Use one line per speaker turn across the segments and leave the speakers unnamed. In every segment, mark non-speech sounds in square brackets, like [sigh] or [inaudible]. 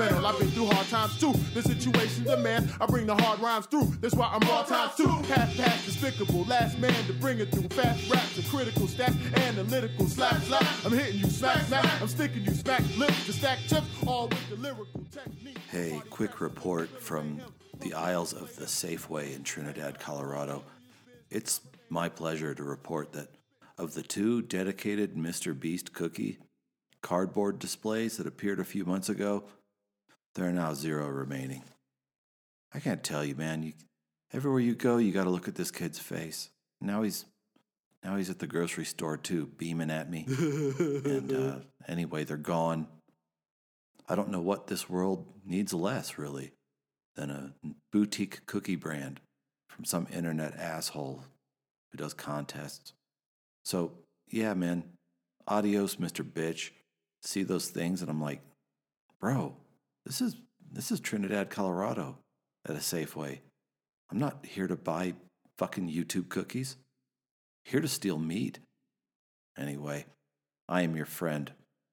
instrumental. I've been through hard times too. The situation demand I bring the hard rhymes through. That's why I'm raw times too. Half past despicable, last man to bring it through. Fast raps and critical stacks, analytical slap slap. I'm hitting you smack smack. I'm sticking you smack lips to stack chips, all with the lyrical technique.
Hey, quick report from the aisles of the Safeway in Trinidad, Colorado. It's my pleasure to report that of the two dedicated Mr. Beast cookie cardboard displays that appeared a few months ago, there are now zero remaining. I can't tell you, man. You, everywhere you go, you got to look at this kid's face. Now he's now he's at the grocery store too, beaming at me. and uh, [laughs] anyway, they're gone. I don't know what this world needs less, really, than a boutique cookie brand from some internet asshole who does contests. So, yeah, man, adios, Mr. Bitch. See those things, and I'm like, bro, this is this is Trinidad, Colorado, at a Safeway. I'm not here to buy fucking YouTube cookies. Here to steal meat. Anyway, I am your friend,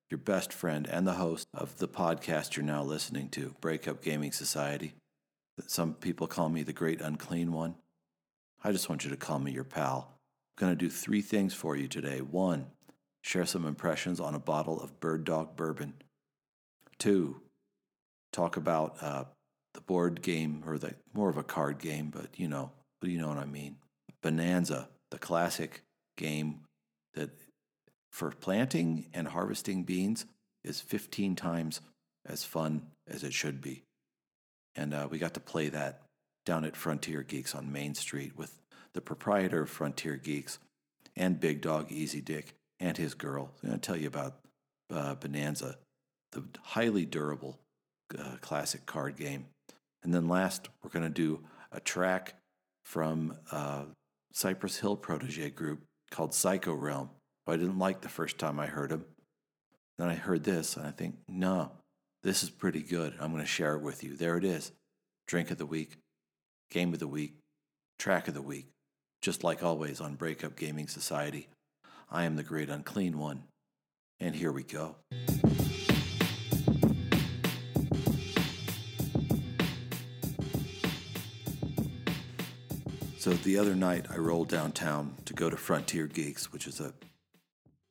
your best friend, and the host of the podcast you're now listening to, Breakup Gaming Society. Some people call me the Great Unclean One. I just want you to call me your pal. I'm going to do three things for you today. One, share some impressions on a bottle of Bird Dog Bourbon. Two, talk about uh, the board game, or the more of a card game, but you know, but you know what I mean. Bohnanza, the classic game that for planting and harvesting beans is 15 times as fun as it should be. And uh, we got to play that down at Frontier Geeks on Main Street with the proprietor of Frontier Geeks and Big Dog Easy Dick and his girl. I'm going to tell you about uh, Bohnanza, the highly durable uh, classic card game. And then last, we're going to do a track from uh, Cypress Hill protege group called Psycho Realm. I didn't like the first time I heard him. Then I heard this, and I think, no, this is pretty good. I'm going to share it with you. There it is. Drink of the week, game of the week, track of the week. Just like always on Breakup Gaming Society, I am the great unclean one. And here we go. So the other night, I rolled downtown to go to Frontier Geeks, which is a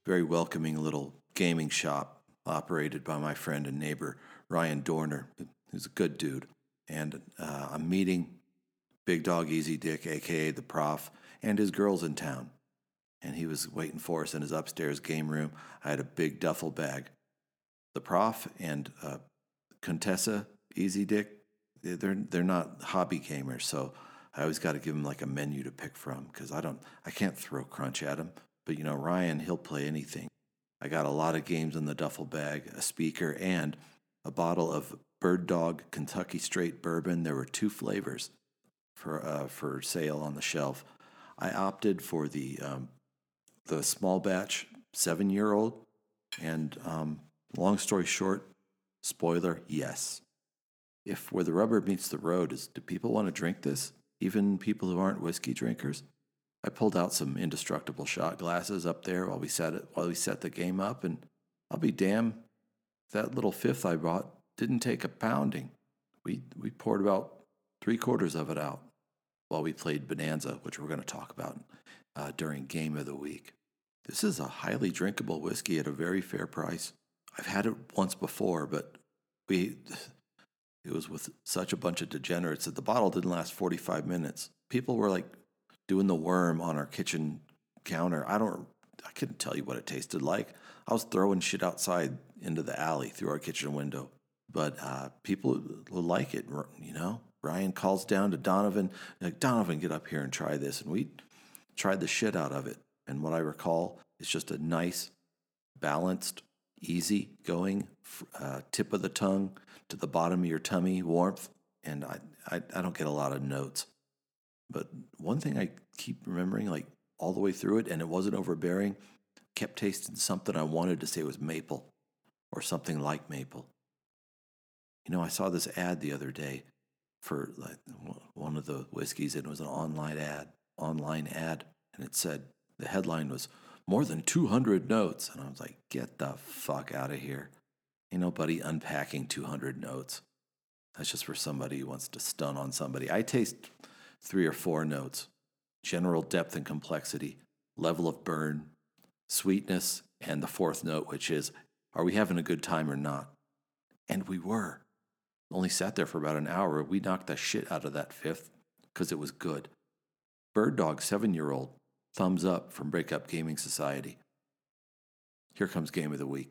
very welcoming little gaming shop operated by my friend and neighbor, Ryan Dorner, who's a good dude. And uh, I'm meeting Big Dog Easy Dick, aka the prof, and his girls in town. And he was waiting for us in his upstairs game room. I had a big duffel bag. The prof and uh, Contessa Easy Dick, they're, they're not hobby gamers, so I always got to give him like a menu to pick from because I don't, I can't throw crunch at him. But you know, Ryan, he'll play anything. I got a lot of games in the duffel bag, a speaker, and a bottle of Bird Dog Kentucky Straight Bourbon. There were two flavors for uh, for sale on the shelf. I opted for the um, the small batch seven year old, and um, long story short, spoiler: yes. If where the rubber meets the road is, do people want to drink this? Even people who aren't whiskey drinkers. I pulled out some indestructible shot glasses up there while we set it while we set the game up, and I'll be damned that little fifth I bought didn't take a pounding. We we poured about three quarters of it out while we played Bohnanza, which we're going to talk about uh, during Game of the Week. This is a highly drinkable whiskey at a very fair price. I've had it once before, but we it was with such a bunch of degenerates that the bottle didn't last 45 minutes. People were like doing the worm on our kitchen counter. I don't I couldn't tell you what it tasted like. I was throwing shit outside into the alley through our kitchen window. But uh, people will like it, you know. Ryan calls down to Donovan, like, Donovan, get up here and try this. And we tried the shit out of it. And what I recall is just a nice, balanced, easy going, uh, tip of the tongue to the bottom of your tummy warmth. And I, I, I don't get a lot of notes. But one thing I keep remembering, like all the way through it, and it wasn't overbearing, kept tasting something I wanted to say was maple or something like maple. You know, I saw this ad the other day for like one of the whiskeys, and it was an online ad, online ad, and it said the headline was more than 200 notes, and I was like, get the fuck out of here. Ain't nobody unpacking 200 notes. That's just for somebody who wants to stun on somebody. I taste three or four notes general depth and complexity, level of burn, sweetness, and the fourth note, which is are we having a good time or not? And we were. Only sat there for about an hour. We knocked the shit out of that fifth because it was good. Bird Dog, seven year old, thumbs up from Breakup Gaming Society. Here comes Game of the Week.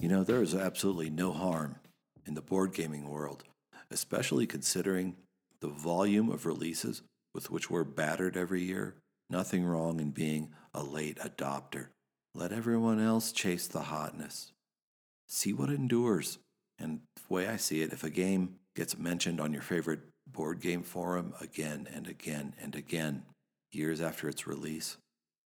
You know, there is absolutely no harm in the board gaming world, especially considering the volume of releases with which we're battered every year. Nothing wrong in being a late adopter. Let everyone else chase the hotness. See what endures. And the way I see it, if a game gets mentioned on your favorite board game forum again and again and again, years after its release,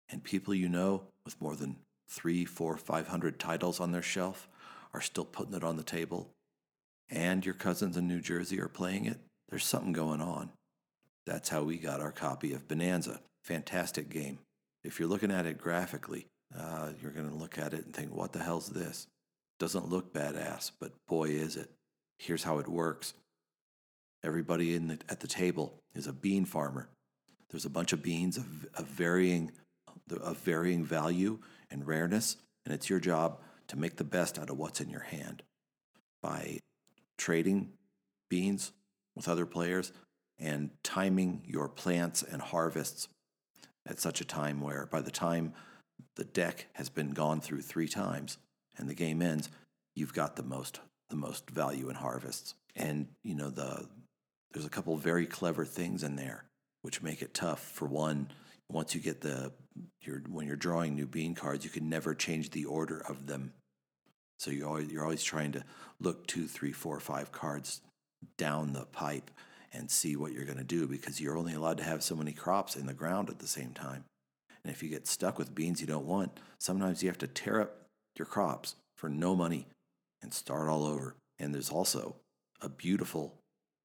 and people you know with more than three, four, five hundred titles on their shelf are still putting it on the table, and your cousins in New Jersey are playing it, there's something going on. That's how we got our copy of Bohnanza. Fantastic game. If you're looking at it graphically, uh, you're going to look at it and think, what the hell's this? Doesn't look badass, but boy, is it. Here's how it works everybody in the, at the table is a bean farmer. There's a bunch of beans of, of varying of varying value and rareness, and it's your job to make the best out of what's in your hand by trading beans with other players and timing your plants and harvests at such a time where by the time the deck has been gone through three times and the game ends, you've got the most the most value in harvests. And you know the there's a couple very clever things in there which make it tough. For one, once you get the you're when you're drawing new bean cards, you can never change the order of them. So you're always, you're always trying to look two, three, four, five cards down the pipe and see what you're going to do because you're only allowed to have so many crops in the ground at the same time. And if you get stuck with beans you don't want, sometimes you have to tear up your crops for no money and start all over. And there's also a beautiful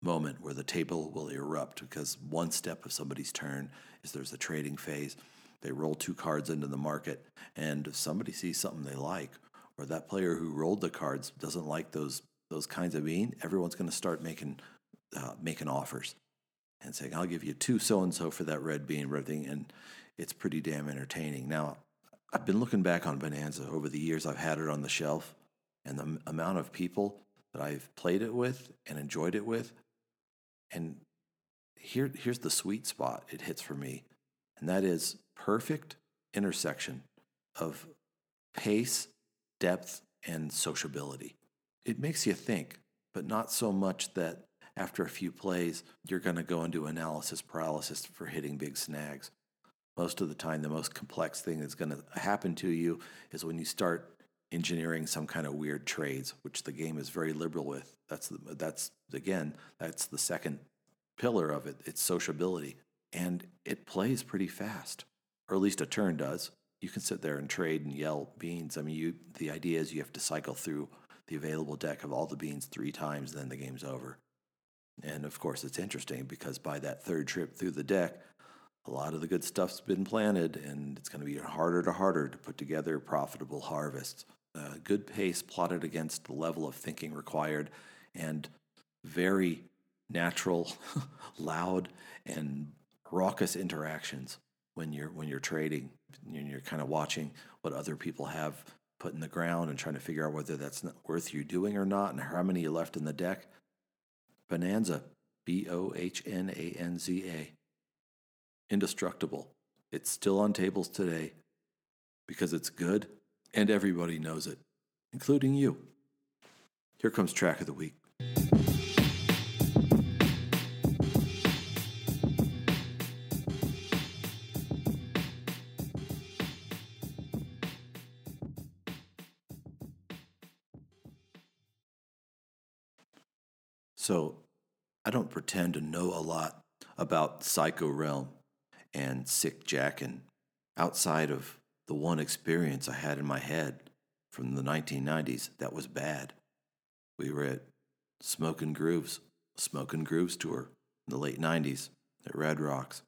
moment where the table will erupt because one step of somebody's turn is there's a trading phase. They roll two cards into the market, and if somebody sees something they like, or that player who rolled the cards doesn't like those those kinds of bean, everyone's going to start making uh, making offers and saying, "I'll give you two so and so for that red bean," everything, and it's pretty damn entertaining. Now, I've been looking back on Bohnanza over the years I've had it on the shelf, and the amount of people that I've played it with and enjoyed it with, and here here's the sweet spot it hits for me, and that is perfect intersection of pace, depth, and sociability. It makes you think, but not so much that after a few plays, you're going to go into analysis paralysis for hitting big snags. Most of the time, the most complex thing that's going to happen to you is when you start engineering some kind of weird trades, which the game is very liberal with. That's the, that's again, that's the second pillar of it. It's sociability, and it plays pretty fast, or at least a turn does. You can sit there and trade and yell beans. I mean, you the idea is you have to cycle through the available deck of all the beans three times, then the game's over. And of course, it's interesting because by that third trip through the deck, a lot of the good stuff's been planted, and it's going to be harder to harder to put together profitable harvests. Uh, good pace plotted against the level of thinking required, and very natural, [laughs] loud, and raucous interactions when you're when you're trading. And you're kind of watching what other people have put in the ground and trying to figure out whether that's worth you doing or not, and how many you left in the deck. Bohnanza, B O H N A N Z A. Indestructible. It's still on tables today because it's good and everybody knows it, including you. Here comes track of the week. So, I don't pretend to know a lot about Psycho Realm and Sick Jacken outside of the one experience I had in my head from the 1990s that was bad. We were at Smokin' Grooves, Smokin' Grooves tour in the late 90s at Red Rocks,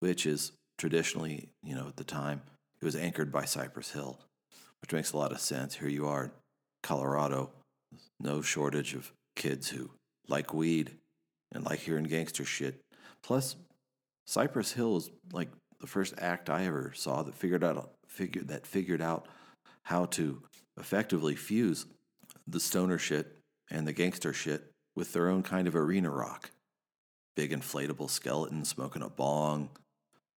which is traditionally, you know, at the time, it was anchored by Cypress Hill, which makes a lot of sense. Here you are Colorado, no shortage of kids who like weed and like hearing gangster shit. Plus, Cypress Hill is like the first act I ever saw that figured out figured that figured out how to effectively fuse the stoner shit and the gangster shit with their own kind of arena rock. Big inflatable skeleton smoking a bong,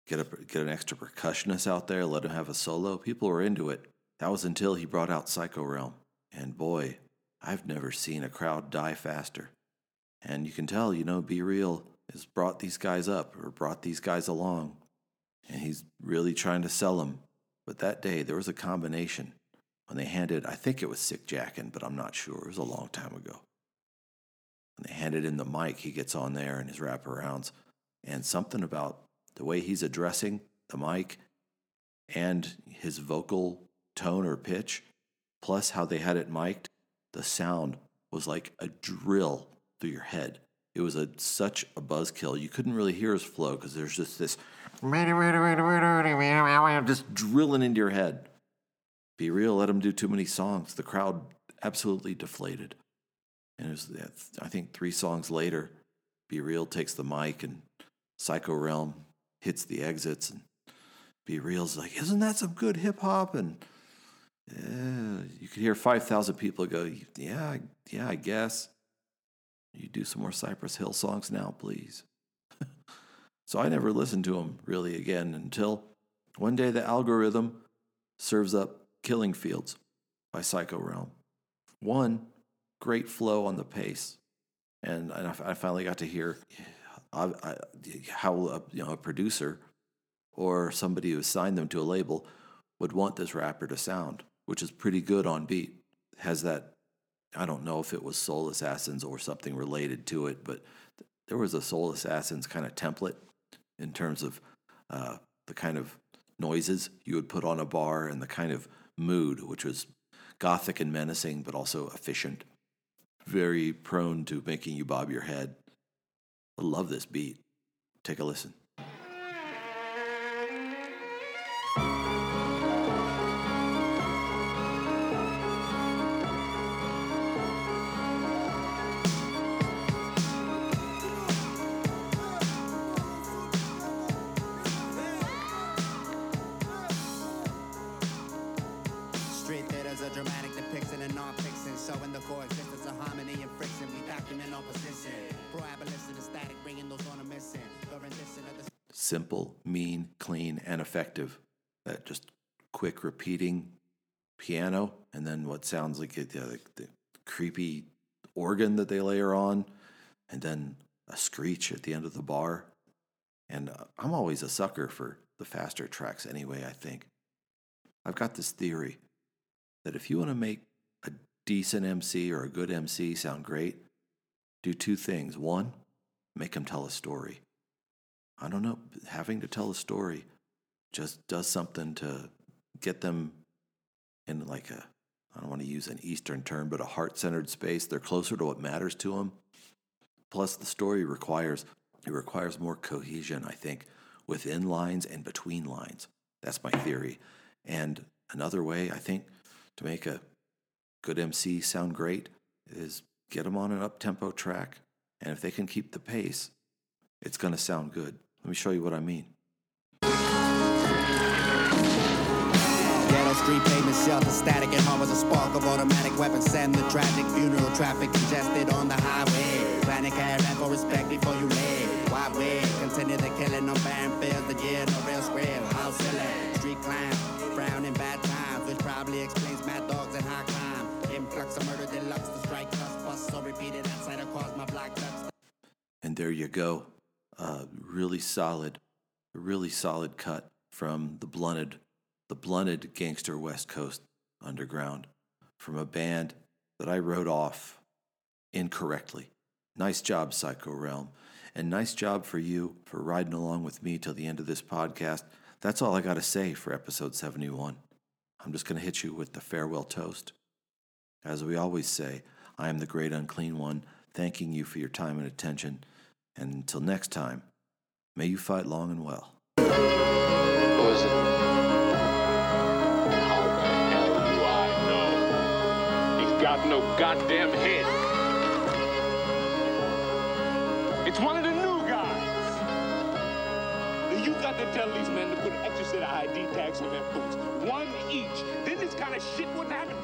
get a get an extra percussionist out there, let him have a solo. People were into it. That was until he brought out Psycho Realm. And boy, I've never seen a crowd die faster. And you can tell, you know, B-Real has brought these guys up or brought these guys along. And he's really trying to sell them. But that day, there was a combination when they handed, I think it was Sick Jacken, but I'm not sure. It was a long time ago. When they handed in the mic, he gets on there and his wraparounds. And something about the way he's addressing the mic and his vocal tone or pitch, plus how they had it mic'd, the sound was like a drill through your head. It was a such a buzzkill. You couldn't really hear his flow because there's just this just drilling into your head. B-Real, Let him do too many songs. The crowd absolutely deflated. And it was, I think, three songs later, B-Real takes the mic and Psycho Realm hits the exits, and B-Real's like, "Isn't that some good hip hop?" And yeah, you could hear five thousand people go, "Yeah, yeah, I guess." You do some more Cypress Hill songs now, please. [laughs] so I never listened to him really again until one day the algorithm serves up Killing Fields by Psycho Realm. One, great flow on the pace. And, I, finally got to hear uh, I, how a, you know, a producer or somebody who signed them to a label would want this rapper to sound, which is pretty good on beat. Has that, I don't know if it was Soul Assassins or something related to it, but there was a Soul Assassins kind of template in terms of uh, the kind of noises you would put on a bar and the kind of mood, which was gothic and menacing, but also efficient, very prone to making you bob your head. I love this beat. Take a listen. Simple, mean, clean, and effective. That just quick repeating piano, and then what sounds like it, the, the creepy organ that they layer on, and then a screech at the end of the bar. And uh, I'm always a sucker for the faster tracks anyway, I think. I've got this theory that if you want to make a decent MC or a good MC sound great, do two things. One, make them tell a story. I don't know, having to tell a story just does something to get them in like a, I don't want to use an Eastern term, but a heart centered space. They're closer to what matters to them. Plus, the story requires, it requires more cohesion, I think, within lines and between lines. That's my theory. And another way, I think, to make a good MC sound great is get them on an up tempo track. And if they can keep the pace, it's going to sound good. Let me show you what I mean. Ghetto street pavement shelter static and home a spark of automatic weapons. Send the tragic funeral traffic congested on the highway. Caravan for respect before you. Why wait? Continue the killing on barren fields. The year no real square. House silly. Street climb. Frown in bad times. Which probably explains mad dogs and high crime. Influx of murder deluxe. The strike cuss bust so repeated outside across my. And there you go really solid, a really solid cut from the blunted, the blunted gangster West Coast underground from a band that I wrote off incorrectly. Nice job, Psycho Realm. And nice job for you for riding along with me till the end of this podcast. That's all I got to say for episode 71. I'm just going to hit you with the farewell toast. As we always say, I am the great unclean one, thanking you for your time and attention And until next time, may you fight long and well.
Who is it?
Got no goddamn head. It's one of the new guys. You got to tell these men to put extra set of ID tags on their boots. One each. Then this kind of shit wouldn't happen.